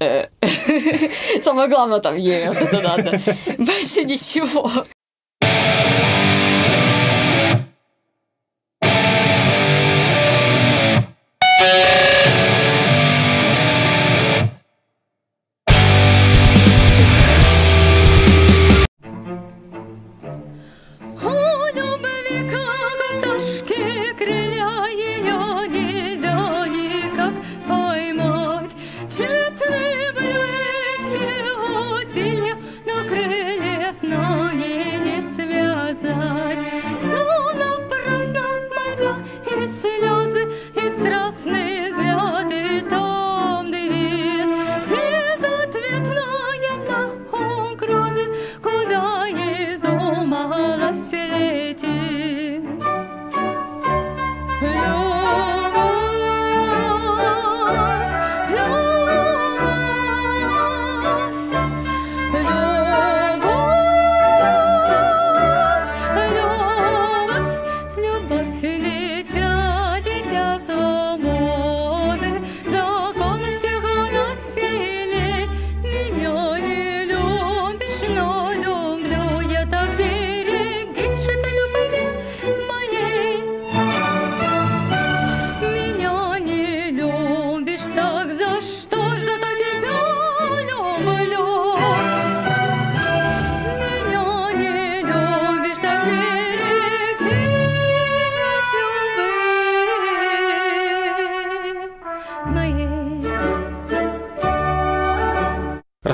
Э, самое главное там ей это надо. Больше ничего.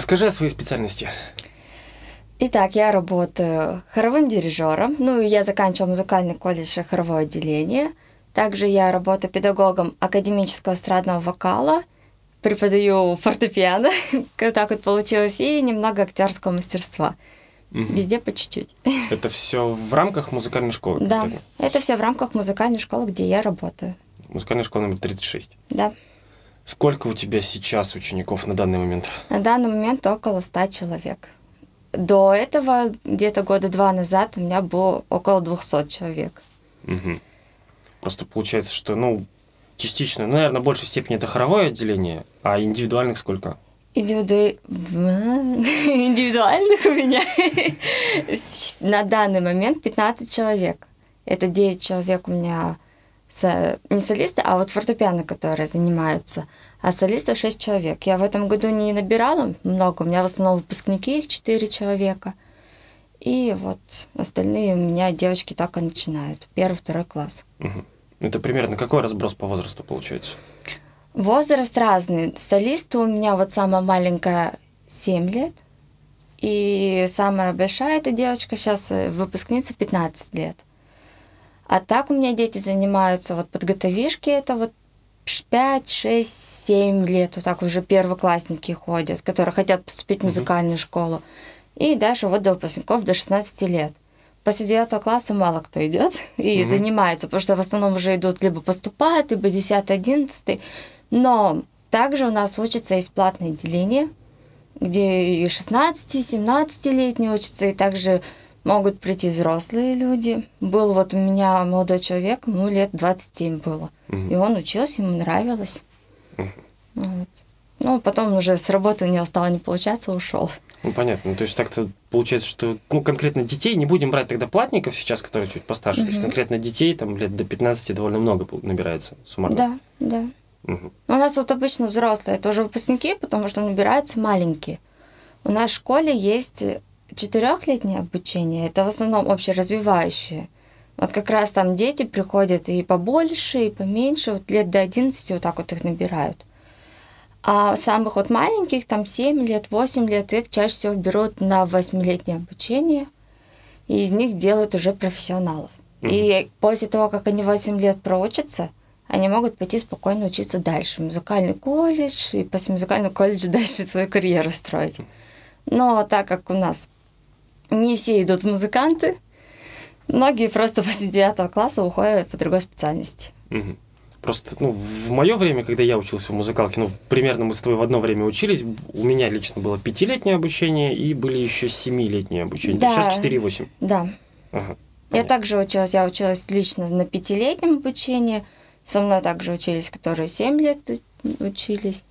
Расскажи о своей специальности. Итак, я работаю хоровым дирижером. Ну, я заканчивала музыкальный колледж хоровое отделение. Также я работаю педагогом академического эстрадного вокала, преподаю фортепиано, так вот получилось, и немного актерского мастерства. Угу. Везде по чуть-чуть. Это все в рамках музыкальной школы? Да, это все в рамках музыкальной школы, где я работаю. Музыкальная школа номер 36? Да. Сколько у тебя сейчас учеников на данный момент? На данный момент около 100 человек. До этого, где-то года два назад, у меня было около 200 человек. Угу. Просто получается, что, ну, частично, ну, наверное, в большей степени это хоровое отделение, а индивидуальных сколько? Индивиду... Индивидуальных у меня на данный момент 15 человек. Это 9 человек у меня не солисты, а вот фортепиано, которые занимаются. А солистов 6 человек. Я в этом году не набирала много, у меня в основном выпускники, их 4 человека. И вот остальные у меня девочки так и начинают. Первый, второй класс. Угу. Это примерно какой разброс по возрасту получается? Возраст разный. Солисты у меня вот самая маленькая 7 лет. И самая большая эта девочка сейчас э, выпускница 15 лет. А так у меня дети занимаются вот подготовишки, это вот 5, 6, 7 лет, вот так уже первоклассники ходят, которые хотят поступить в музыкальную школу. И дальше вот до выпускников до 16 лет. После 9 класса мало кто идет и угу. занимается, потому что в основном уже идут либо поступают, либо 10, 11. Но также у нас учится есть платное отделение, где и 16, 17-летние учатся, и также могут прийти взрослые люди. Был вот у меня молодой человек, ему лет 27 было. Угу. И он учился, ему нравилось. Угу. Вот. Ну, потом уже с работы у него стало не получаться, ушел. Ну, понятно. Ну, то есть так-то получается, что ну, конкретно детей, не будем брать тогда платников сейчас, которые чуть постарше, угу. то есть конкретно детей там лет до 15 довольно много набирается суммарно. Да, да. Угу. У нас вот обычно взрослые тоже выпускники, потому что набираются маленькие. У нас в школе есть четырехлетнее обучение, это в основном общеразвивающее. Вот как раз там дети приходят и побольше, и поменьше, вот лет до 11 вот так вот их набирают. А самых вот маленьких, там 7 лет, 8 лет, их чаще всего берут на 8-летнее обучение, и из них делают уже профессионалов. Mm-hmm. И после того, как они 8 лет проучатся, они могут пойти спокойно учиться дальше, в музыкальный колледж, и после музыкального колледжа дальше свою карьеру строить. Но так как у нас не все идут в музыканты. Многие просто после девятого класса уходят по другой специальности. Угу. Просто, ну, в мое время, когда я учился в музыкалке, ну, примерно мы с тобой в одно время учились, у меня лично было пятилетнее обучение и были еще семилетние обучения. Да. Сейчас 4,8. Да. Ага, я также училась, я училась лично на пятилетнем обучении, со мной также учились, которые семь лет учились.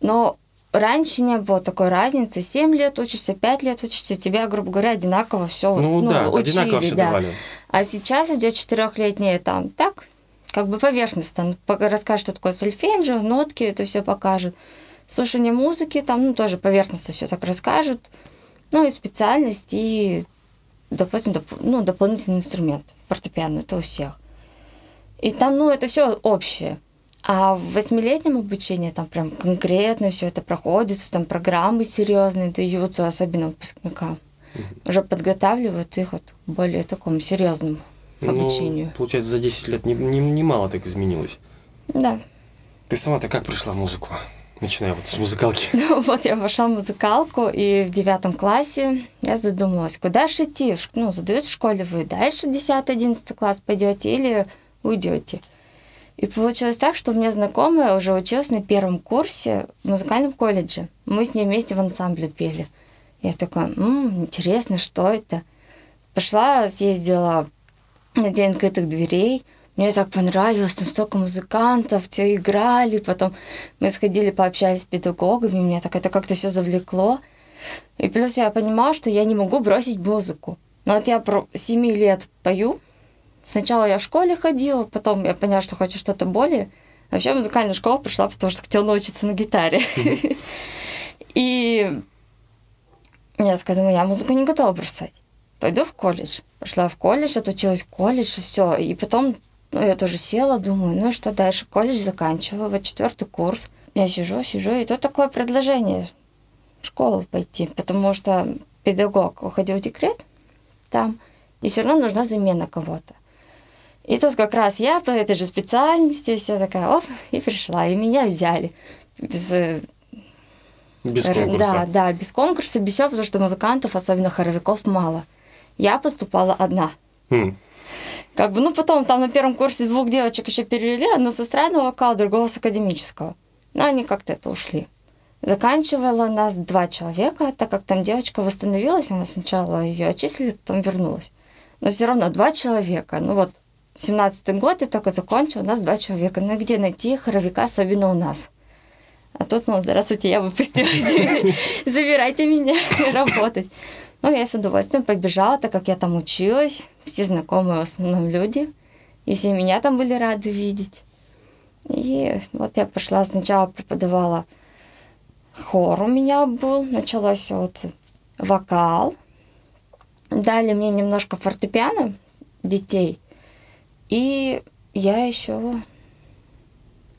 Но раньше не было такой разницы. 7 лет учишься, 5 лет учишься, тебя, грубо говоря, одинаково все ну, ну, да, учили, одинаково все да. давали. А сейчас идет четырехлетнее там так, как бы поверхностно. Расскажет, что такое сольфеджио, нотки, это все покажет. Слушание музыки там, ну, тоже поверхностно все так расскажут. Ну, и специальность, и, допустим, доп, ну, дополнительный инструмент, фортепиано, это у всех. И там, ну, это все общее. А в восьмилетнем обучении там прям конкретно все это проходится, там программы серьезные даются, особенно выпускникам. Уже подготавливают их вот к более такому серьезному ну, обучению. Получается, за 10 лет немало не, не, не так изменилось. Да. Ты сама-то как пришла в музыку? Начиная вот с музыкалки. Ну вот я пошла в музыкалку, и в девятом классе я задумалась, куда же идти? Ну, задают в школе вы дальше 10-11 класс пойдете или уйдете. И получилось так, что у меня знакомая уже училась на первом курсе в музыкальном колледже. Мы с ней вместе в ансамбле пели. Я такая, м-м, интересно, что это? Пошла, съездила на день открытых дверей. Мне так понравилось, там столько музыкантов, все играли. Потом мы сходили, пообщались с педагогами, меня так это как-то все завлекло. И плюс я понимала, что я не могу бросить музыку. Но вот я про 7 лет пою, Сначала я в школе ходила, потом я поняла, что хочу что-то более. Вообще в музыкальную школу пришла, потому что хотела научиться на гитаре. И я такая думаю, я музыку не готова бросать. Пойду в колледж. Пошла в колледж, отучилась в колледж, и все. И потом, ну, я тоже села, думаю, ну что дальше? Колледж заканчиваю, вот четвертый курс. Я сижу, сижу, и тут такое предложение в школу пойти, потому что педагог уходил в декрет там, и все равно нужна замена кого-то. И тут как раз я по этой же специальности, все такая, оп, и пришла, и меня взяли. Без, э, без конкурса. Да, да, без конкурса, без всего, потому что музыкантов, особенно хоровиков, мало. Я поступала одна. Хм. Как бы, ну, потом там на первом курсе двух девочек еще перевели, одну с эстрадного вокала, другого с академического. Но они как-то это ушли. Заканчивала нас два человека, так как там девочка восстановилась, она сначала ее отчислили, потом вернулась. Но все равно два человека. Ну вот 17 год, я только закончил, у нас два человека. Ну и где найти хоровика, особенно у нас? А тут, ну, здравствуйте, я выпустилась, забирайте меня работать. Ну, я с удовольствием побежала, так как я там училась, все знакомые в основном люди, и все меня там были рады видеть. И вот я пошла, сначала преподавала хор у меня был, началось вот вокал, дали мне немножко фортепиано детей – и я еще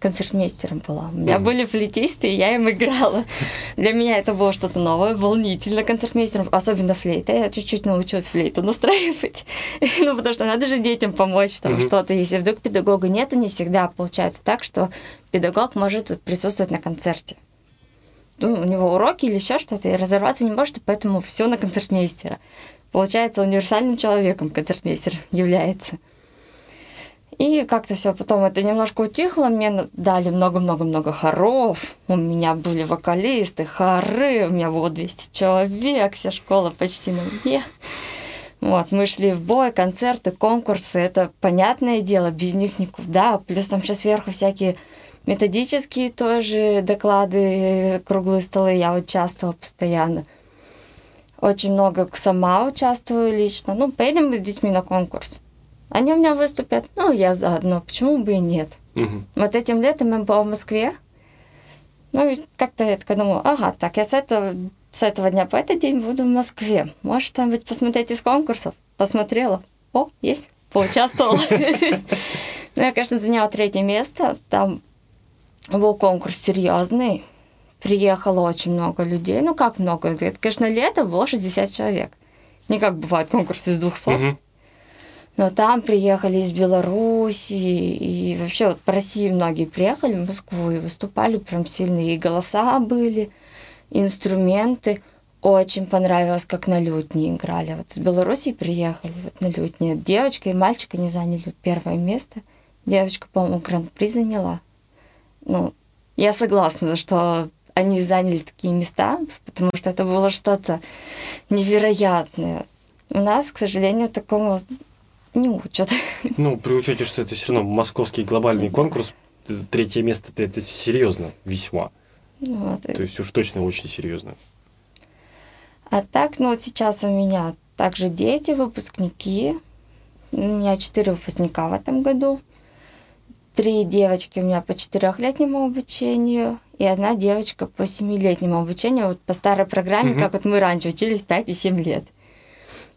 концертмейстером была. У меня mm. были флейтисты, и я им играла. Для меня это было что-то новое, волнительно концертмейстером, особенно флейта. Я чуть-чуть научилась флейту настраивать. ну, потому что надо же детям помочь, там mm-hmm. что-то. Если вдруг педагога нет, не всегда получается так, что педагог может присутствовать на концерте. Ну, у него уроки или еще что-то, и разорваться не может, и поэтому все на концертмейстера. Получается, универсальным человеком концертмейстер является. И как-то все потом это немножко утихло, мне дали много-много-много хоров, у меня были вокалисты, хоры, у меня было 200 человек, вся школа почти на мне. Вот, мы шли в бой, концерты, конкурсы, это понятное дело, без них никуда. Плюс там еще сверху всякие методические тоже доклады, круглые столы, я участвовала постоянно. Очень много сама участвую лично. Ну, поедем мы с детьми на конкурс. Они у меня выступят, ну, я заодно, почему бы и нет. Угу. Вот этим летом я была в Москве, ну, и как-то я такая думала, ага, так, я с этого, с этого дня по этот день буду в Москве. Может, что-нибудь посмотреть из конкурсов? Посмотрела. О, есть, поучаствовала. Ну, я, конечно, заняла третье место. Там был конкурс серьезный. Приехало очень много людей. Ну, как много? Это, конечно, лето было 60 человек. Не как бывает конкурс из 200. Но там приехали из Беларуси, и вообще вот по России многие приехали в Москву и выступали прям сильные. И голоса были, инструменты. Очень понравилось, как на лютне играли. Вот с Беларуси приехали вот на лютне. Девочка и мальчик, они заняли первое место. Девочка, по-моему, гран-при заняла. Ну, я согласна, что они заняли такие места, потому что это было что-то невероятное. У нас, к сожалению, такого не учат. Ну, при учете, что это все равно московский глобальный конкурс, третье место это серьезно весьма. Вот. То есть уж точно очень серьезно. А так, ну вот сейчас у меня также дети, выпускники. У меня четыре выпускника в этом году. Три девочки у меня по четырехлетнему обучению и одна девочка по семилетнему обучению. Вот по старой программе, Мгм. как вот мы раньше учились, 5 и 7 лет.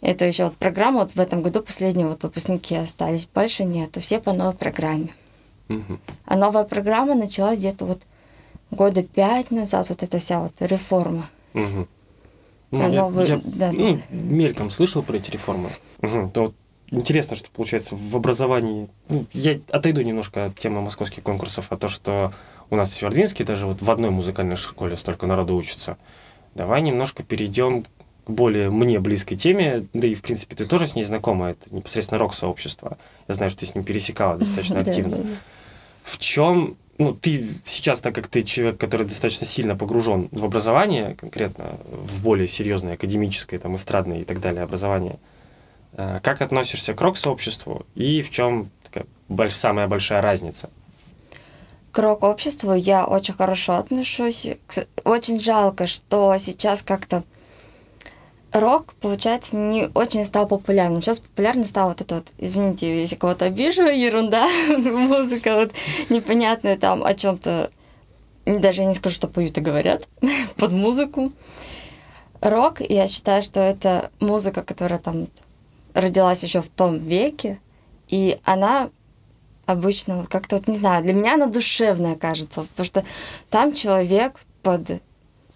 Это еще вот программа, вот в этом году последние вот выпускники остались. Больше нету, все по новой программе. Мгм. А новая программа началась где-то вот года пять назад, вот эта вся вот реформа. Мгм. Ну, А я, новый- я, да, ну, да. мельком слышал про эти реформы. Мгм. То вот интересно, что получается в образовании. Ну, я отойду немножко от темы московских конкурсов, а то, что у нас в Свердлинске даже вот в одной музыкальной школе столько народу учится. Давай немножко перейдем к более мне близкой теме, да и в принципе ты тоже с ней знакома, это непосредственно рок-сообщество. Я знаю, что ты с ним пересекала достаточно активно. В чем, ну, ты сейчас, так как ты человек, который достаточно сильно погружен в образование, конкретно в более серьезное академическое, там, эстрадное и так далее образование, э, как относишься к рок-сообществу и в чем такая больш- самая большая разница? К рок-обществу я очень хорошо отношусь. Очень жалко, что сейчас как-то рок, получается, не очень стал популярным. Сейчас популярным стал вот это вот, извините, если кого-то обижу, ерунда, музыка вот непонятная там о чем-то, даже я не скажу, что поют и говорят под музыку. Рок, я считаю, что это музыка, которая там родилась еще в том веке, и она обычно как-то вот не знаю, для меня она душевная кажется, потому что там человек под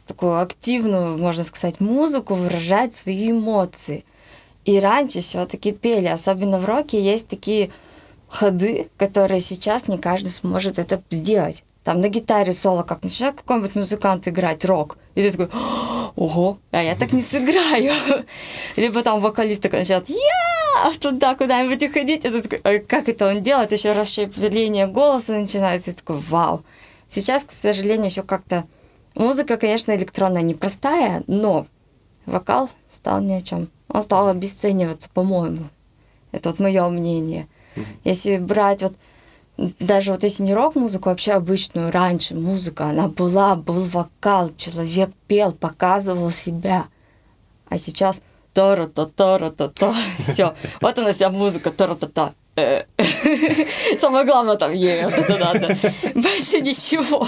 такую активную, можно сказать, музыку выражает свои эмоции. И раньше все-таки пели, особенно в роке есть такие ходы, которые сейчас не каждый сможет это сделать. Там на гитаре соло, как начинает какой-нибудь музыкант играть рок, и ты такой, ого, а я так не сыграю. Либо там вокалист такой начинает, я туда куда-нибудь уходить, и ты такой, «Ой, как это он делает, еще расщепление голоса начинается, и такой, вау. Сейчас, к сожалению, все как-то Музыка, конечно, электронная непростая, но вокал стал ни о чем. Он стал обесцениваться, по-моему. Это вот мое мнение. Мгм. Если брать вот даже вот если не рок-музыку, а вообще обычную раньше музыка, она была, был вокал, человек пел, показывал себя. А сейчас тора та тора та та все. Вот она вся музыка тора та та Самое главное там ей вот это надо. Больше ничего.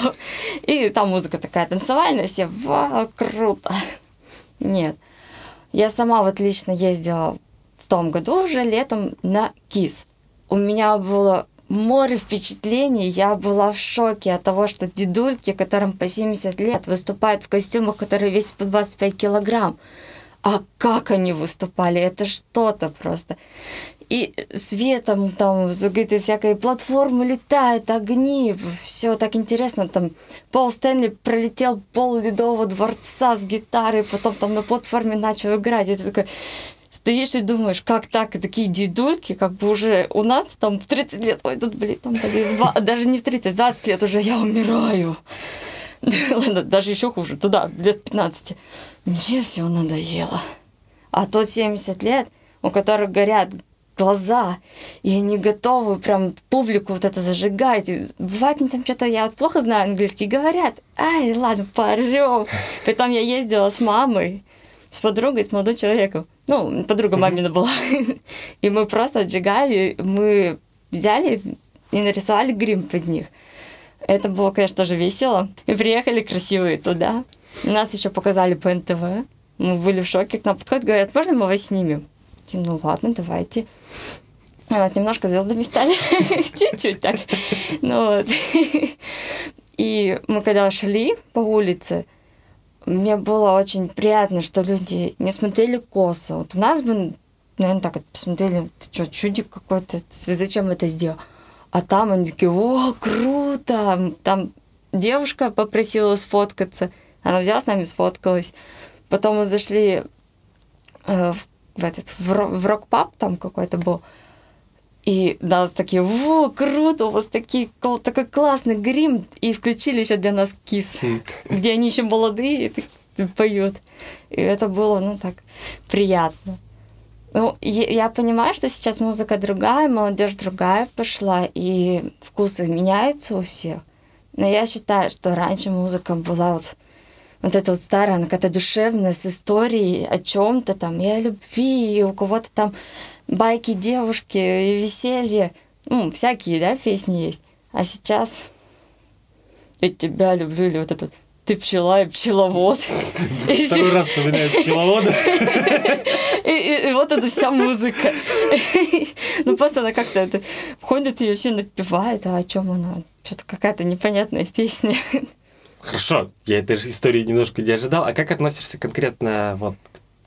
И там музыка такая танцевальная, все вау, круто. Нет. Я сама вот лично ездила в том году уже летом на КИС. У меня было море впечатлений. Я была в шоке от того, что дедульки, которым по 70 лет, выступают в костюмах, которые весят по 25 килограмм. А как они выступали? Это что-то просто. И светом там какие-то всякие платформы летают, огни, все так интересно. Там Пол Стэнли пролетел пол Ледового дворца с гитарой, потом там на платформе начал играть. И ты такой стоишь и думаешь, как так, такие дедульки, как бы уже у нас там в 30 лет, ой, тут, блин, там, блин, два- даже не в 30, в 20 лет уже я умираю. Ладно, даже еще хуже, туда, лет 15. Мне все надоело. А тот 70 лет, у которых горят глаза, и они готовы прям публику вот это зажигать. И бывает, они там что-то, я вот плохо знаю английский, говорят, ай, ладно, поржем. Потом я ездила с мамой, с подругой, с молодым человеком. Ну, подруга мамина была. И мы просто отжигали, мы взяли и нарисовали грим под них. Это было, конечно, тоже весело. И приехали красивые туда. Нас еще показали по НТВ. Мы были в шоке. К нам подходят, говорят, можно мы вас снимем? Я, Ну ладно, давайте. Вот, немножко звездами стали. Чуть-чуть так. Ну вот. И мы когда шли по улице, мне было очень приятно, что люди не смотрели косо. Вот у нас бы, наверное, так посмотрели, ты что, чудик какой-то, ты зачем это сделал? А там они такие, о, круто! Там девушка попросила сфоткаться, она взяла с нами, сфоткалась. Потом мы зашли э, в, в этот, в, ро- в рок-паб там какой-то был, и нас такие, о, круто, у вас такие, такой классный грим, и включили еще для нас кис Хм. где они еще молодые и поют. И это было, ну, так, приятно. Ну, я, я понимаю, что сейчас музыка другая, молодежь другая пошла, и вкусы меняются у всех. Но я считаю, что раньше музыка была вот вот эта вот старая, она какая-то душевная, с историей о чем-то там, и о любви, и у кого-то там байки девушки, и веселье. Ну, всякие, да, песни есть. А сейчас я тебя люблю, или вот этот ты пчела и пчеловод. Второй раз вспоминаю пчеловода. И, вот эта вся музыка. Ну, просто она как-то это ходит и все напевает, а о чем она? Что-то какая-то непонятная песня. Хорошо, я этой истории немножко не ожидал. А как относишься конкретно вот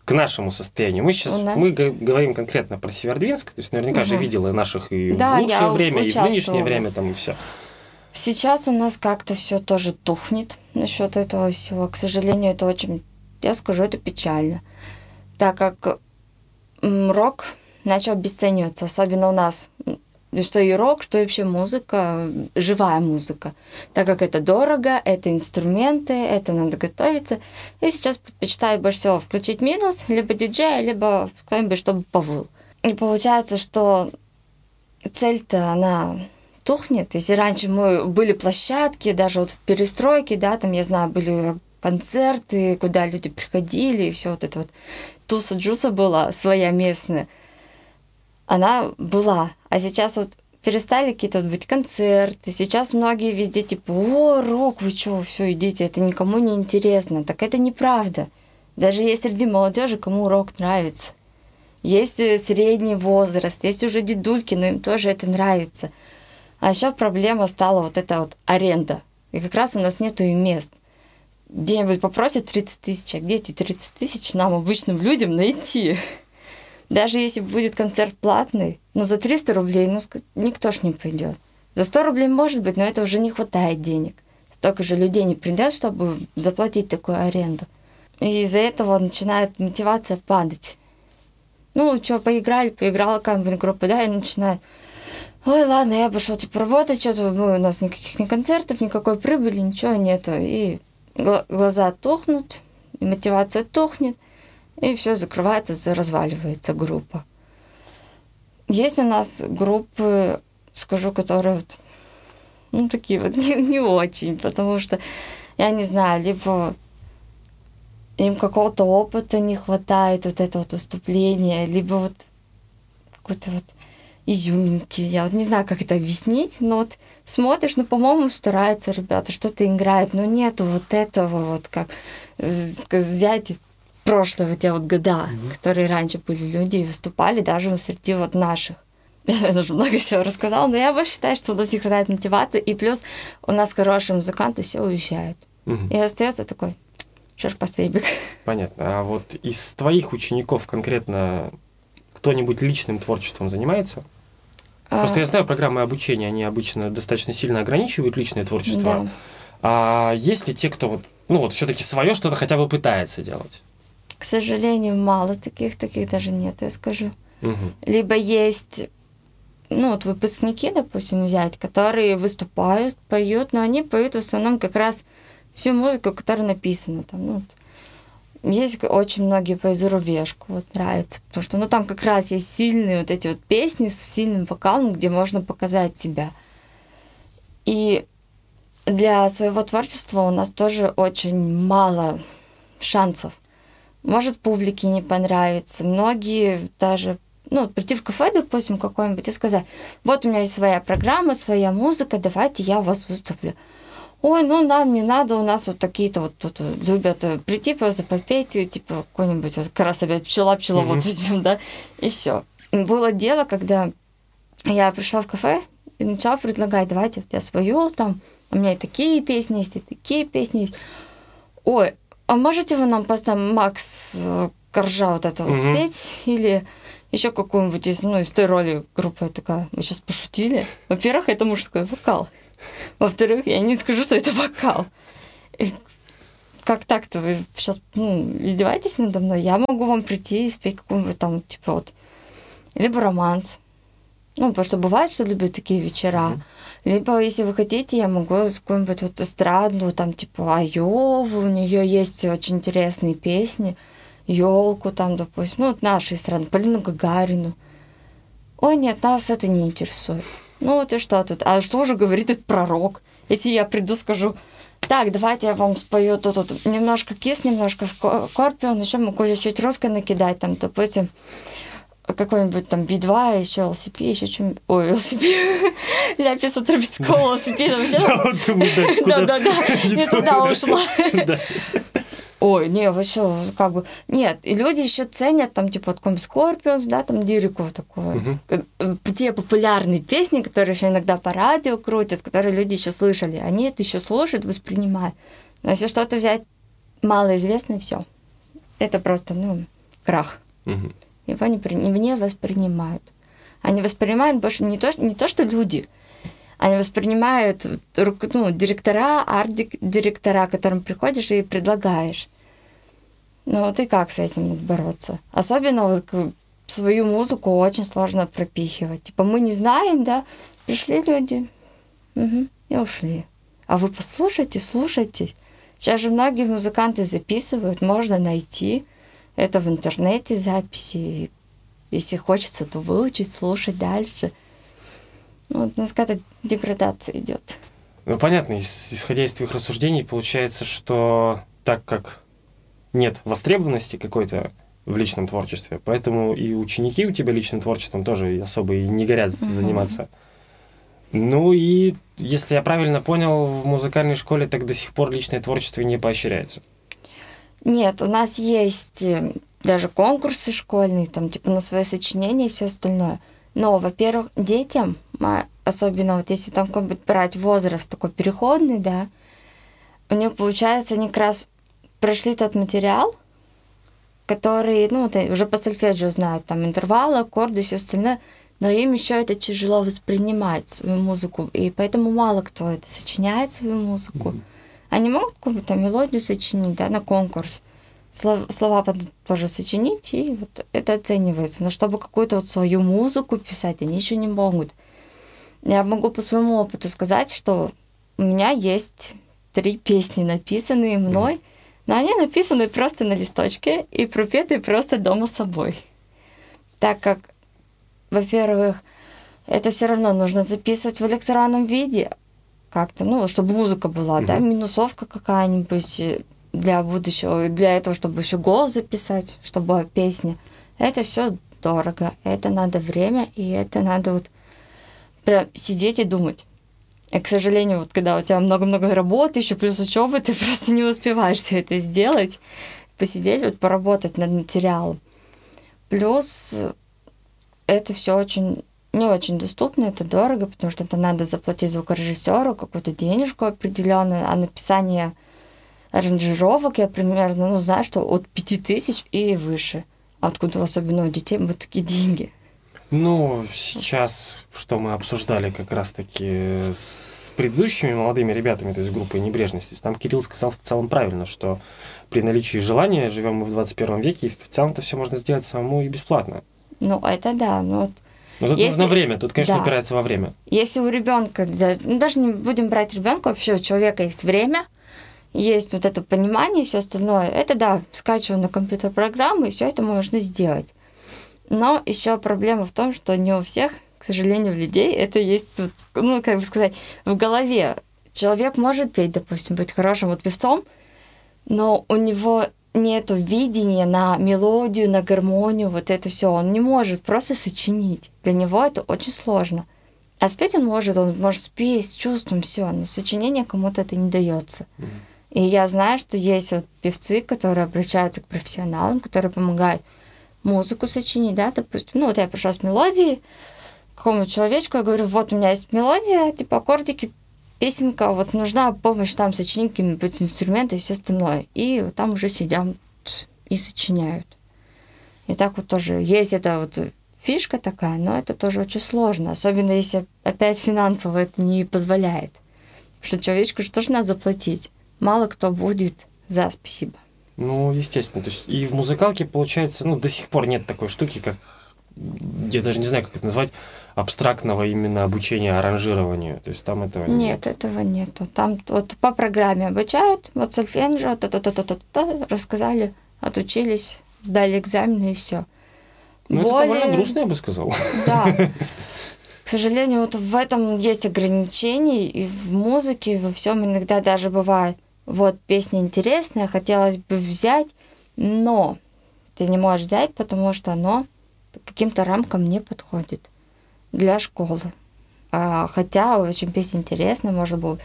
к нашему состоянию? Мы сейчас нас... мы говорим конкретно про Северодвинск, то есть наверняка угу. же видела наших и да, в лучшее время, и в нынешнее время там и все. Сейчас у нас как-то все тоже тухнет насчет этого всего. К сожалению, это очень, я скажу, это печально. Так как рок начал обесцениваться, особенно у нас. Что и рок, что и вообще музыка, живая музыка. Так как это дорого, это инструменты, это надо готовиться. И сейчас предпочитаю больше всего включить минус, либо диджея, либо кто-нибудь, чтобы повыл. И получается, что цель-то, она тухнет. Если раньше мы были площадки, даже вот в перестройке, да, там, я знаю, были концерты, куда люди приходили, и все вот это вот. Туса Джуса была своя местная. Она была. А сейчас вот перестали какие-то вот быть концерты. Сейчас многие везде типа, о, рок, вы что, все, идите, это никому не интересно. Так это неправда. Даже есть среди молодежи, кому рок нравится. Есть э, средний возраст, есть уже дедульки, но им тоже это нравится. А еще проблема стала вот эта вот аренда. И как раз у нас нету и мест. Где-нибудь попросят 30 тысяч, а где эти 30 тысяч нам, обычным людям, найти? Даже если будет концерт платный, ну за 300 рублей, ну никто ж не пойдет. За 100 рублей может быть, но это уже не хватает денег. Столько же людей не придет, чтобы заплатить такую аренду. И из-за этого начинает мотивация падать. Ну, что, поиграли, поиграла какая-нибудь группа, да, и начинает ой, ладно, я пошел типа работать, что-то ну, у нас никаких ни концертов, никакой прибыли, ничего нету. И глаза тухнут, и мотивация тухнет, и все закрывается, разваливается группа. Есть у нас группы, скажу, которые вот, ну, такие вот не, не очень, потому что, я не знаю, либо им какого-то опыта не хватает, вот это вот выступление, либо вот какой-то вот изюминки. Я вот не знаю, как это объяснить, но вот смотришь, ну, по-моему, стараются ребята, что-то играют, но нету вот этого вот, как взять прошлые те вот года, mm-hmm. которые раньше были люди и выступали даже среди вот наших. Я уже много всего рассказала, но я больше считаю, что у нас не хватает мотивации, и плюс у нас хорошие музыканты все уезжают. Угу. И остается такой шерпотребик. Понятно. А вот из твоих учеников конкретно кто-нибудь личным творчеством занимается? Просто я знаю, программы обучения, они обычно достаточно сильно ограничивают личное творчество. Да. А есть ли те, кто вот, ну вот все-таки свое что-то хотя бы пытается делать? К сожалению, мало таких, таких даже нет, я скажу. Угу. Либо есть, ну вот выпускники, допустим, взять, которые выступают, поют, но они поют в основном как раз всю музыку, которая написана там, ну, есть очень многие по зарубежку, вот нравится, потому что, ну, там как раз есть сильные вот эти вот песни с сильным вокалом, где можно показать себя. И для своего творчества у нас тоже очень мало шансов. Может, публике не понравится. Многие даже ну, прийти в кафе, допустим, какое-нибудь и сказать, вот у меня есть своя программа, своя музыка, давайте я вас выступлю ой, ну нам не надо, у нас вот такие-то вот тут любят э, прийти просто попеть, типа какой-нибудь вот как раз опять пчела, пчела, mm-hmm. вот возьмем, да, и все. Было дело, когда я пришла в кафе и начала предлагать, давайте вот я спою там, у меня и такие песни есть, и такие песни есть. Ой, а можете вы нам просто Макс э, Коржа вот этого mm-hmm. спеть? Или еще какую-нибудь из, ну, из той роли группы такая, вы сейчас пошутили? Во-первых, это мужской вокал. Во-вторых, я не скажу, что это вокал. И как так-то? Вы сейчас ну, издеваетесь надо мной? Я могу вам прийти и спеть какую-нибудь там, типа вот, либо романс. Ну, потому что бывает, что любят такие вечера. Mm-hmm. Либо, если вы хотите, я могу какую-нибудь вот эстрадную, там, типа, Айову, у нее есть очень интересные песни. Елку там, допустим, ну, вот нашей страны, Полину Гагарину. Ой, нет, нас это не интересует. Ну вот и что тут? А что уже говорит этот пророк? Если я приду, скажу, так, давайте я вам спою тут, тут немножко кис, немножко скорпион, еще могу чуть-чуть русской накидать, там, допустим, какой-нибудь там B2, еще LCP, еще чем... Ой, LCP. Я писала Трубецкого LCP. Вообще... Да-да-да, я туда ушла. Ой, не, вообще, как бы, нет, и люди еще ценят, там, типа, какой-нибудь Scorpions, да, там, Дирику такое, uh-huh. те популярные песни, которые еще иногда по радио крутят, которые люди еще слышали, они это еще слушают, воспринимают. Но если что-то взять малоизвестное, все, это просто, ну, крах. Uh-huh. Его не, не воспринимают. Они воспринимают больше не то, не то, что люди, они воспринимают ну, директора, арт-директора, которым приходишь и предлагаешь. Ну вот и как с этим бороться? Особенно вот свою музыку очень сложно пропихивать. Типа мы не знаем, да, пришли люди угу, и ушли. А вы послушайте, слушайте. Сейчас же многие музыканты записывают, можно найти. Это в интернете записи. Если хочется, то выучить, слушать дальше. Ну, вот, у нас какая-то деградация идет. Ну, понятно, исходя из твоих рассуждений, получается, что так как нет востребованности какой-то в личном творчестве, поэтому и ученики у тебя личным творчеством тоже особо и не горят угу. заниматься. Ну и, если я правильно понял, в музыкальной школе так до сих пор личное творчество не поощряется. Нет, у нас есть э, даже конкурсы школьные, там, типа, на свое сочинение и все остальное. Но, во-первых, детям, особенно вот если там какой-нибудь брать возраст такой переходный, да, у них получается, они как раз прошли тот материал, который, ну, вот уже по сольфеджио знают, там интервалы, аккорды все остальное, но им еще это тяжело воспринимать, свою музыку, и поэтому мало кто это сочиняет, свою музыку. Mm-hmm. Они могут какую-то мелодию сочинить, да, на конкурс, слова, слова тоже сочинить, и вот это оценивается. Но чтобы какую-то вот свою музыку писать, они еще не могут. Я могу по своему опыту сказать, что у меня есть три песни, написанные мной, но они написаны просто на листочке и пропеты просто дома собой. Так как, во-первых, это все равно нужно записывать в электронном виде, как-то, ну, чтобы музыка была, mm-hmm. да, минусовка какая-нибудь для будущего, для этого, чтобы еще голос записать, чтобы песня. Это все дорого, это надо время, и это надо вот прям сидеть и думать. И, к сожалению, вот когда у тебя много-много работы, еще плюс учебы, ты просто не успеваешь все это сделать, посидеть, вот поработать над материалом. Плюс это все очень не очень доступно, это дорого, потому что это надо заплатить звукорежиссеру какую-то денежку определенную, а написание аранжировок я примерно, ну, знаю, что от 5000 и выше. Откуда особенно у детей вот такие деньги. Ну, сейчас, что мы обсуждали как раз-таки с предыдущими молодыми ребятами, то есть группой небрежности, там Кирилл сказал в целом правильно, что при наличии желания живем мы в 21 веке, и в целом это все можно сделать самому и бесплатно. Ну, это да. Ну, вот но тут Если... нужно время, тут, конечно, да. упирается во время. Если у ребенка, ну, даже не будем брать ребенка, вообще у человека есть время, есть вот это понимание и все остальное, это да, скачиваю на компьютер программу, и все это можно сделать. Но еще проблема в том, что не у всех, к сожалению, людей это есть, ну, как бы сказать, в голове. Человек может петь, допустим, быть хорошим вот певцом, но у него нет видения на мелодию, на гармонию, вот это все. Он не может просто сочинить. Для него это очень сложно. А спеть он может, он может спеть с чувством, все, но сочинение кому-то это не дается. И я знаю, что есть вот певцы, которые обращаются к профессионалам, которые помогают музыку сочинить, да, допустим. Ну, вот я пришла с мелодией к какому человечку, я говорю, вот у меня есть мелодия, типа аккордики, песенка, вот нужна помощь там сочинить какие-нибудь инструменты и все остальное. И вот там уже сидят и сочиняют. И так вот тоже есть это вот фишка такая, но это тоже очень сложно, особенно если опять финансово это не позволяет. Потому что человечку же тоже надо заплатить. Мало кто будет за спасибо. Ну, естественно. То есть и в музыкалке, получается, ну, до сих пор нет такой штуки, как я даже не знаю, как это назвать, абстрактного именно обучения аранжированию. То есть там этого нет. Нет, этого нету. Там вот по программе обучают, вот сольфенджио, то-то-то-то-то, рассказали, отучились, сдали экзамены и все. Ну, Более... это довольно грустно, я бы сказал. Да. К сожалению, вот в этом есть ограничения, и в музыке, и во всем иногда даже бывает. Вот песня интересная, хотелось бы взять, но ты не можешь взять, потому что оно каким-то рамкам не подходит для школы. А, хотя очень песня интересная, можно было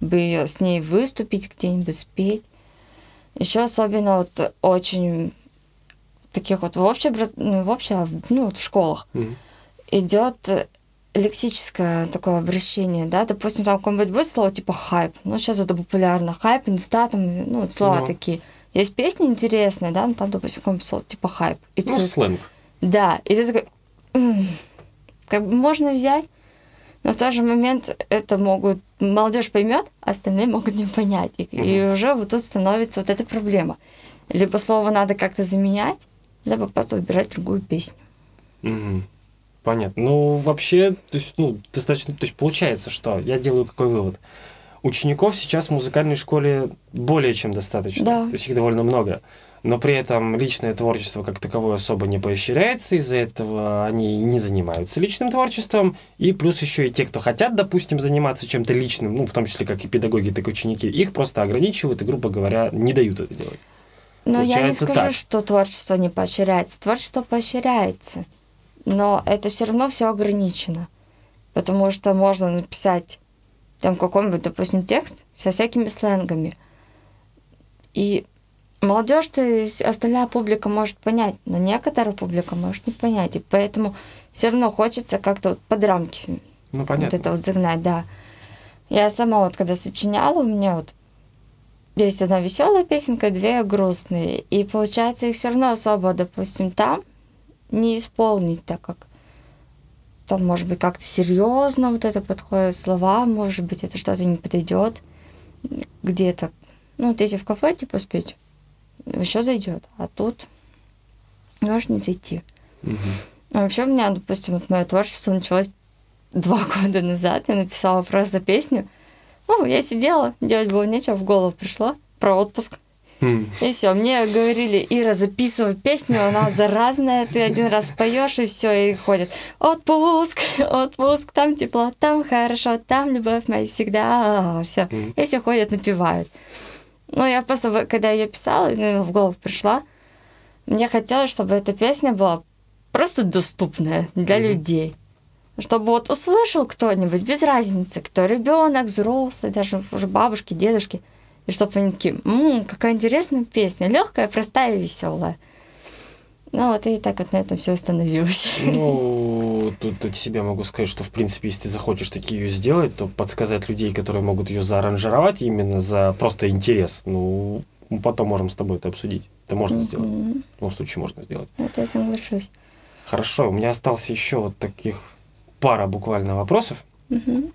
бы с ней выступить где-нибудь, спеть. Еще особенно вот очень таких вот в общем, ну, в общем, ну, вот в школах mm-hmm. идет лексическое такое обращение, да, допустим, там какое-нибудь будет слово типа хайп, ну, сейчас это популярно, хайп, инста, там, ну, вот слова no. такие. Есть песни интересные, да, ну, там, допустим, какое-нибудь слово типа хайп. И ну, ты, сленг. Да, и ты такой, как бы можно взять, но в тот же момент это могут молодежь поймет, а остальные могут не понять. И, и уже вот тут становится вот эта проблема. Либо слово надо как-то заменять, либо просто выбирать другую песню. Угу. Понятно. Ну, вообще, то есть, ну, достаточно, то есть получается, что я делаю какой вывод? Учеников сейчас в музыкальной школе более чем достаточно. Да. То есть их довольно много но при этом личное творчество как таковое особо не поощряется, из-за этого они не занимаются личным творчеством, и плюс еще и те, кто хотят, допустим, заниматься чем-то личным, ну, в том числе как и педагоги, так и ученики, их просто ограничивают и, грубо говоря, не дают это делать. Но Получается я не скажу, так. что творчество не поощряется. Творчество поощряется, но это все равно все ограничено, потому что можно написать там какой-нибудь, допустим, текст со всякими сленгами, и молодежь-то остальная публика может понять, но некоторая публика может не понять. И поэтому все равно хочется как-то вот под рамки ну, понятно. вот это вот загнать, да. Я сама вот когда сочиняла, у меня вот есть одна веселая песенка, две грустные. И получается их все равно особо, допустим, там не исполнить, так как там, может быть, как-то серьезно вот это подходит слова, может быть, это что-то не подойдет где-то. Ну, вот если в кафе, типа, спеть, еще зайдет. А тут может не зайти. Угу. А вообще у меня, допустим, вот мое творчество началось два года назад. Я написала просто песню. Ну, я сидела, делать было нечего, в голову пришло про отпуск. Mm. И все, мне говорили, Ира, записывай песню, она заразная, ты один раз поешь и все, и ходит. Отпуск, отпуск, там тепло, там хорошо, там любовь моя всегда, все. Mm. И все ходят, напевают. Ну, я просто, когда ее писала, ну, в голову пришла, мне хотелось, чтобы эта песня была просто доступная для mm-hmm. людей. Чтобы вот услышал кто-нибудь, без разницы, кто ребенок, взрослый, даже уже бабушки, дедушки, и чтобы они такие, ммм, какая интересная песня, легкая, простая и веселая. Ну вот и так вот на этом все остановилось. Ну, тут от себя могу сказать, что в принципе, если ты захочешь такие ее сделать, то подсказать людей, которые могут ее зааранжировать именно за просто интерес, ну, мы потом можем с тобой это обсудить. Это можно mm-hmm. сделать. В любом случае можно сделать. Это я соглашусь. Хорошо, у меня остался еще вот таких пара буквально вопросов. Mm-hmm.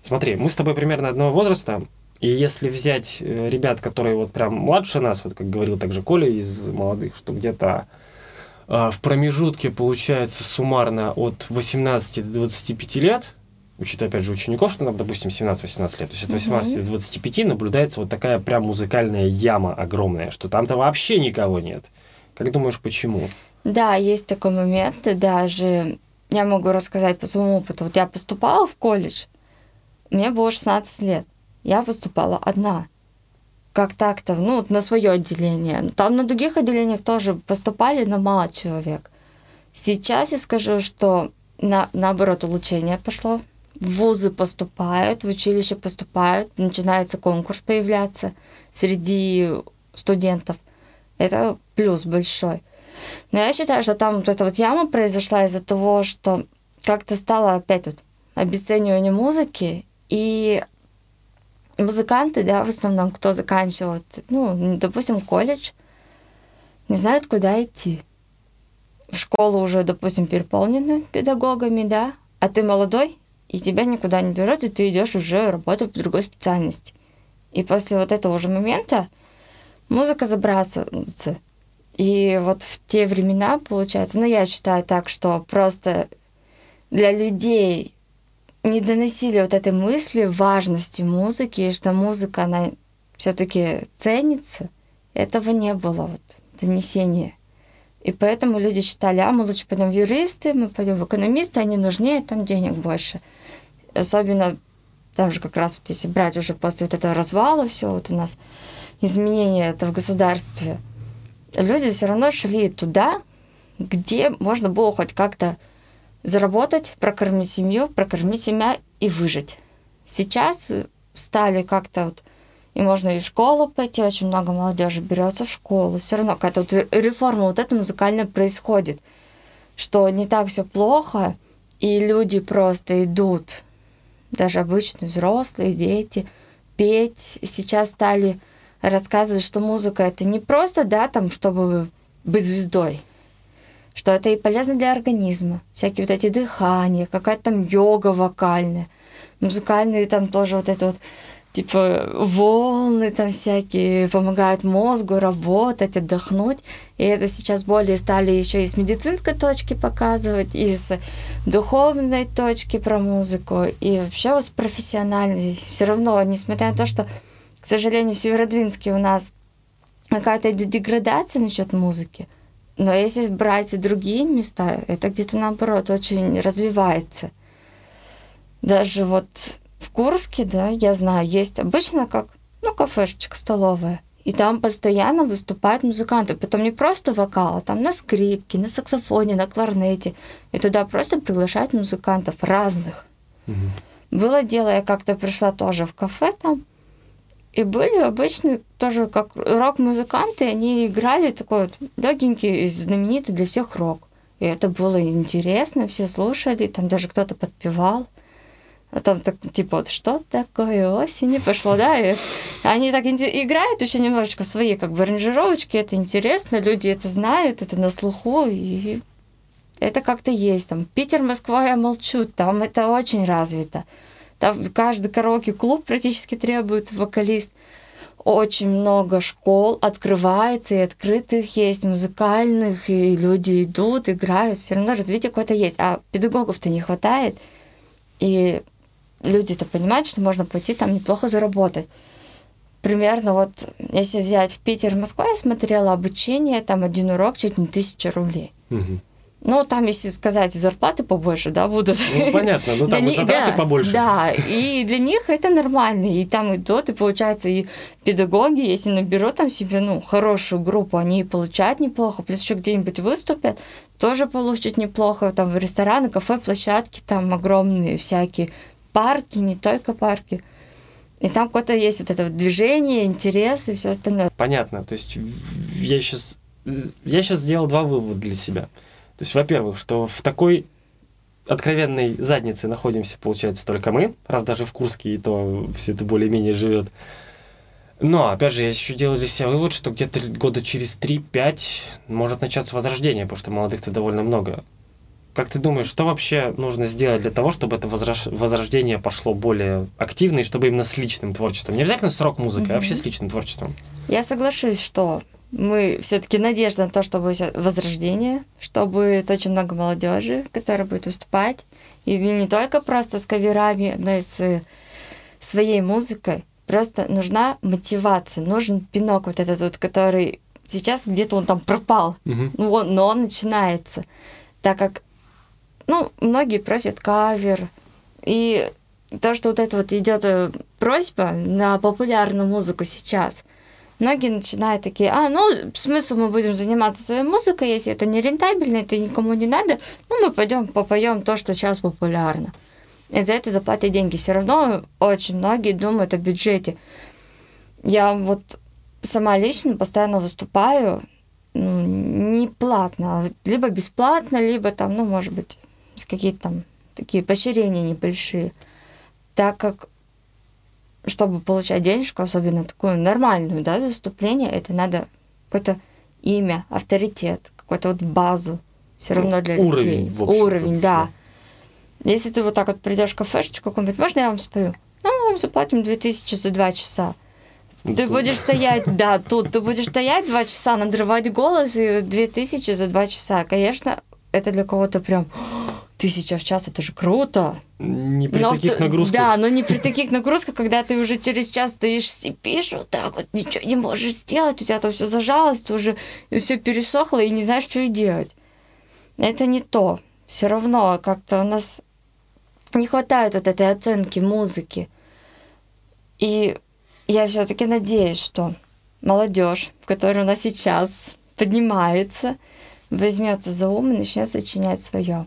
Смотри, мы с тобой примерно одного возраста, и если взять э, ребят, которые вот прям младше нас, вот как говорил также Коля из молодых, что где-то в промежутке получается суммарно от 18 до 25 лет, учитывая, опять же, учеников, что нам, допустим, 17-18 лет, то есть от 18 угу. до 25 наблюдается вот такая прям музыкальная яма огромная, что там-то вообще никого нет. Как думаешь, почему? Да, есть такой момент, даже я могу рассказать по своему опыту. Вот я поступала в колледж, мне было 16 лет, я поступала одна как так-то, ну, на свое отделение. Там на других отделениях тоже поступали, но мало человек. Сейчас я скажу, что на, наоборот улучшение пошло. В вузы поступают, в училище поступают, начинается конкурс появляться среди студентов. Это плюс большой. Но я считаю, что там вот эта вот яма произошла из-за того, что как-то стало опять вот обесценивание музыки, и музыканты, да, в основном, кто заканчивает, ну, допустим, колледж, не знают, куда идти. В школу уже, допустим, переполнены педагогами, да, а ты молодой, и тебя никуда не берут, и ты идешь уже работать по другой специальности. И после вот этого уже момента музыка забрасывается. И вот в те времена, получается, ну, я считаю так, что просто для людей не доносили вот этой мысли важности музыки, что музыка, она все-таки ценится. Этого не было, вот, донесения. И поэтому люди считали, а мы лучше пойдем в юристы, мы пойдем в экономисты, они нужнее, там денег больше. Особенно там же как раз вот если брать уже после вот этого развала все, вот у нас изменения это в государстве, люди все равно шли туда, где можно было хоть как-то заработать, прокормить семью, прокормить семья и выжить. Сейчас стали как-то вот и можно и в школу пойти, очень много молодежи берется в школу. Все равно какая-то вот реформа вот эта музыкальная происходит, что не так все плохо, и люди просто идут, даже обычные взрослые, дети, петь. Сейчас стали рассказывать, что музыка это не просто, да, там, чтобы быть звездой, что это и полезно для организма. Всякие вот эти дыхания, какая-то там йога вокальная, музыкальные там тоже вот это вот типа волны там всякие помогают мозгу работать, отдохнуть. И это сейчас более стали еще и с медицинской точки показывать, и с духовной точки про музыку, и вообще с профессиональной. Все равно, несмотря на то, что, к сожалению, в Северодвинске у нас какая-то деградация насчет музыки, но если брать другие места, это где-то наоборот очень развивается. Даже вот в Курске, да, я знаю, есть обычно как, ну, кафешечка столовая. И там постоянно выступают музыканты. Потом не просто вокал, а там на скрипке, на саксофоне, на кларнете. И туда просто приглашают музыкантов разных. Угу. Было дело, я как-то пришла тоже в кафе там, и были обычные тоже как рок-музыканты, они играли такой вот легенький знаменитый для всех рок. И это было интересно, все слушали, там даже кто-то подпевал. А там так, типа, вот что такое осень пошло, да, и они так играют еще немножечко свои, как бы, аранжировочки, это интересно, люди это знают, это на слуху, и это как-то есть. Там Питер, Москва, я молчу, там это очень развито. Там каждый караоке-клуб практически требуется вокалист. Очень много школ открывается, и открытых есть, музыкальных, и люди идут, играют, все равно развитие какое-то есть. А педагогов-то не хватает. И люди-то понимают, что можно пойти там неплохо заработать. Примерно вот, если взять в Питер, Москва, я смотрела обучение, там один урок чуть не тысяча рублей. Угу. Ну, там, если сказать, зарплаты побольше, да, будут. Ну, понятно, ну там и затраты да, побольше. Да, и для них это нормально. И там идут, и получается, и педагоги, если наберут там себе, ну, хорошую группу, они и получают неплохо, плюс еще где-нибудь выступят, тоже получат неплохо. Там в рестораны, кафе, площадки, там огромные всякие парки, не только парки. И там какое-то есть вот это вот движение, интерес и все остальное. Понятно. То есть я сейчас, я сейчас сделал два вывода для себя. То есть, во-первых, что в такой откровенной заднице находимся, получается, только мы, раз даже в Курске и то все это более-менее живет. Но, опять же, я еще делаю для себя вывод, что где-то года через 3-5 может начаться возрождение, потому что молодых-то довольно много. Как ты думаешь, что вообще нужно сделать для того, чтобы это возрождение пошло более активно и чтобы именно с личным творчеством? Не обязательно с рок-музыкой, mm-hmm. а вообще с личным творчеством. Я соглашусь, что мы все-таки надежда на то, чтобы возрождение, чтобы будет очень много молодежи, которая будет выступать. И не только просто с каверами, но и с своей музыкой. Просто нужна мотивация, нужен пинок вот этот вот, который сейчас где-то он там пропал, угу. ну, он, но он начинается. Так как ну, многие просят кавер. И то, что вот это вот идет э, просьба на популярную музыку сейчас, многие начинают такие, а, ну, смысл мы будем заниматься своей музыкой, если это не рентабельно, это никому не надо, ну, мы пойдем попоем то, что сейчас популярно. И за это заплатят деньги. Все равно очень многие думают о бюджете. Я вот сама лично постоянно выступаю, ну, не платно, а либо бесплатно, либо там, ну, может быть, какие-то там такие поощрения небольшие, так как чтобы получать денежку, особенно такую нормальную, да, за выступление, это надо какое-то имя, авторитет, какую-то вот базу все равно ну, для уровень, людей. В общем, уровень, да. да. Если ты вот так вот придешь в кафешечку какую-нибудь, можно я вам спою? Ну, мы вам заплатим 2000 за два часа. Ну, ты тут... будешь стоять, да, тут ты будешь стоять два часа, надрывать голос, и 2000 за два часа. Конечно, это для кого-то прям тысяча в час, это же круто. Не при но таких в, нагрузках. Да, но не при таких нагрузках, когда ты уже через час стоишь, сипишь вот так вот, ничего не можешь сделать, у тебя там все зажалось, ты уже все пересохло и не знаешь, что и делать. Это не то. Все равно как-то у нас не хватает вот этой оценки музыки. И я все-таки надеюсь, что молодежь, которая у нас сейчас поднимается, возьмется за ум и начнет сочинять свое.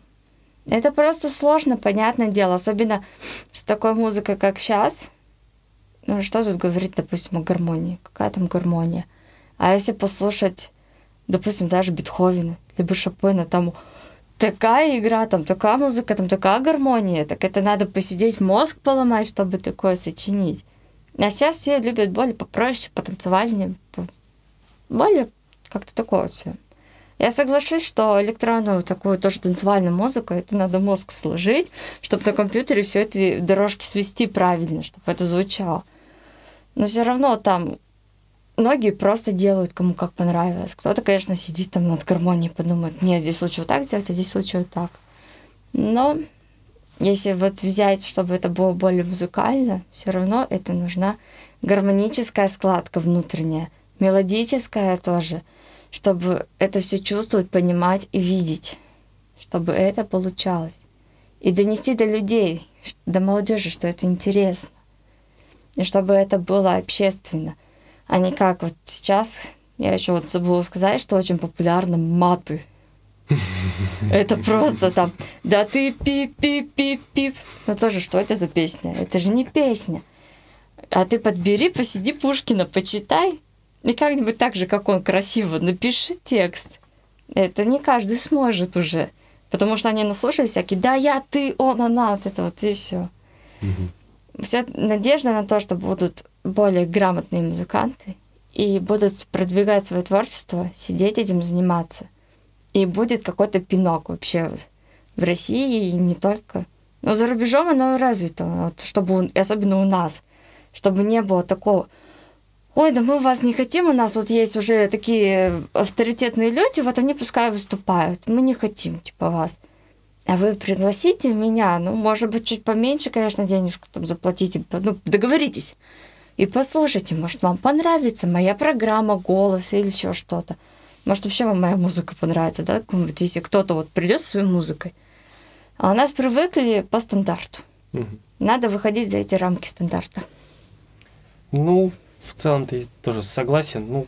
Это просто сложно, понятное дело, особенно с такой музыкой, как сейчас. Ну, что тут говорить, допустим, о гармонии? Какая там гармония? А если послушать, допустим, даже Бетховена, либо Шопена, там такая игра, там такая музыка, там такая гармония, так это надо посидеть, мозг поломать, чтобы такое сочинить. А сейчас все любят более попроще, потанцевальнее, более как-то такое все. Я соглашусь, что электронную такую тоже танцевальную музыку, это надо мозг сложить, чтобы на компьютере все эти дорожки свести правильно, чтобы это звучало. Но все равно там многие просто делают, кому как понравилось. Кто-то, конечно, сидит там над гармонией подумает, нет, здесь лучше вот так сделать, а здесь лучше вот так. Но если вот взять, чтобы это было более музыкально, все равно это нужна гармоническая складка внутренняя, мелодическая тоже, чтобы это все чувствовать, понимать и видеть, чтобы это получалось. И донести до людей, до молодежи, что это интересно. И чтобы это было общественно а не как вот сейчас. Я еще вот забыла сказать, что очень популярны маты. Это просто там, да ты пип-пип-пип-пип. Но тоже, что это за песня? Это же не песня. А ты подбери, посиди Пушкина, почитай. И как-нибудь так же, как он красиво, напиши текст. Это не каждый сможет уже. Потому что они наслушали всякие, да, я, ты, он, она, вот это вот и все. Вся надежда на то, что будут более грамотные музыканты и будут продвигать свое творчество, сидеть этим заниматься. И будет какой-то пинок вообще в России и не только. Но за рубежом оно развито, вот, чтобы, особенно у нас, чтобы не было такого, ой, да мы вас не хотим, у нас вот есть уже такие авторитетные люди, вот они пускай выступают, мы не хотим, типа, вас. А вы пригласите меня, ну, может быть, чуть поменьше, конечно, денежку там заплатите, ну, договоритесь. И послушайте, может, вам понравится моя программа, голос или еще что-то. Может, вообще вам моя музыка понравится, да, если кто-то вот придет со своей музыкой. А у нас привыкли по стандарту. Угу. Надо выходить за эти рамки стандарта. Ну, в целом ты тоже согласен. Ну,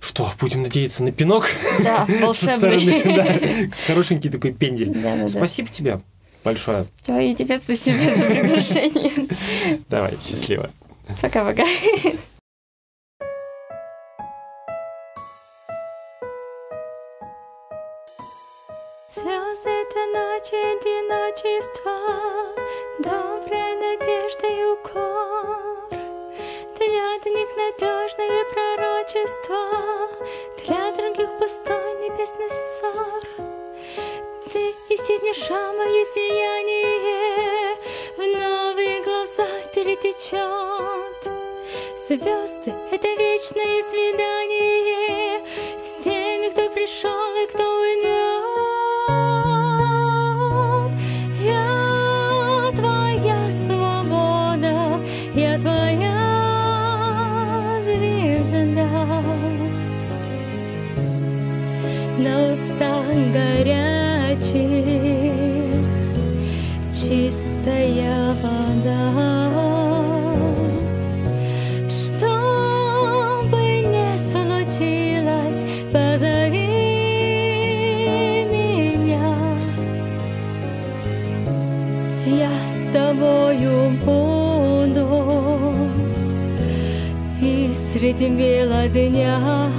что, будем надеяться на пинок? Да, волшебный. да, хорошенький такой пендель. Да, да, спасибо да. тебе большое. Все, и тебе спасибо за приглашение. Давай, счастливо. Пока-пока. Звезды это ночи одиночества, добрая надежда и укор. Для одних надежное пророчество, для других пустой небесный ссор. Ты исчезнешь, мое сияние, в новые глаза перетечет. Звезды — это вечное свидание С теми, кто пришел и кто уйдет устах горячих чистая вода. Тобою буду И среди бела дня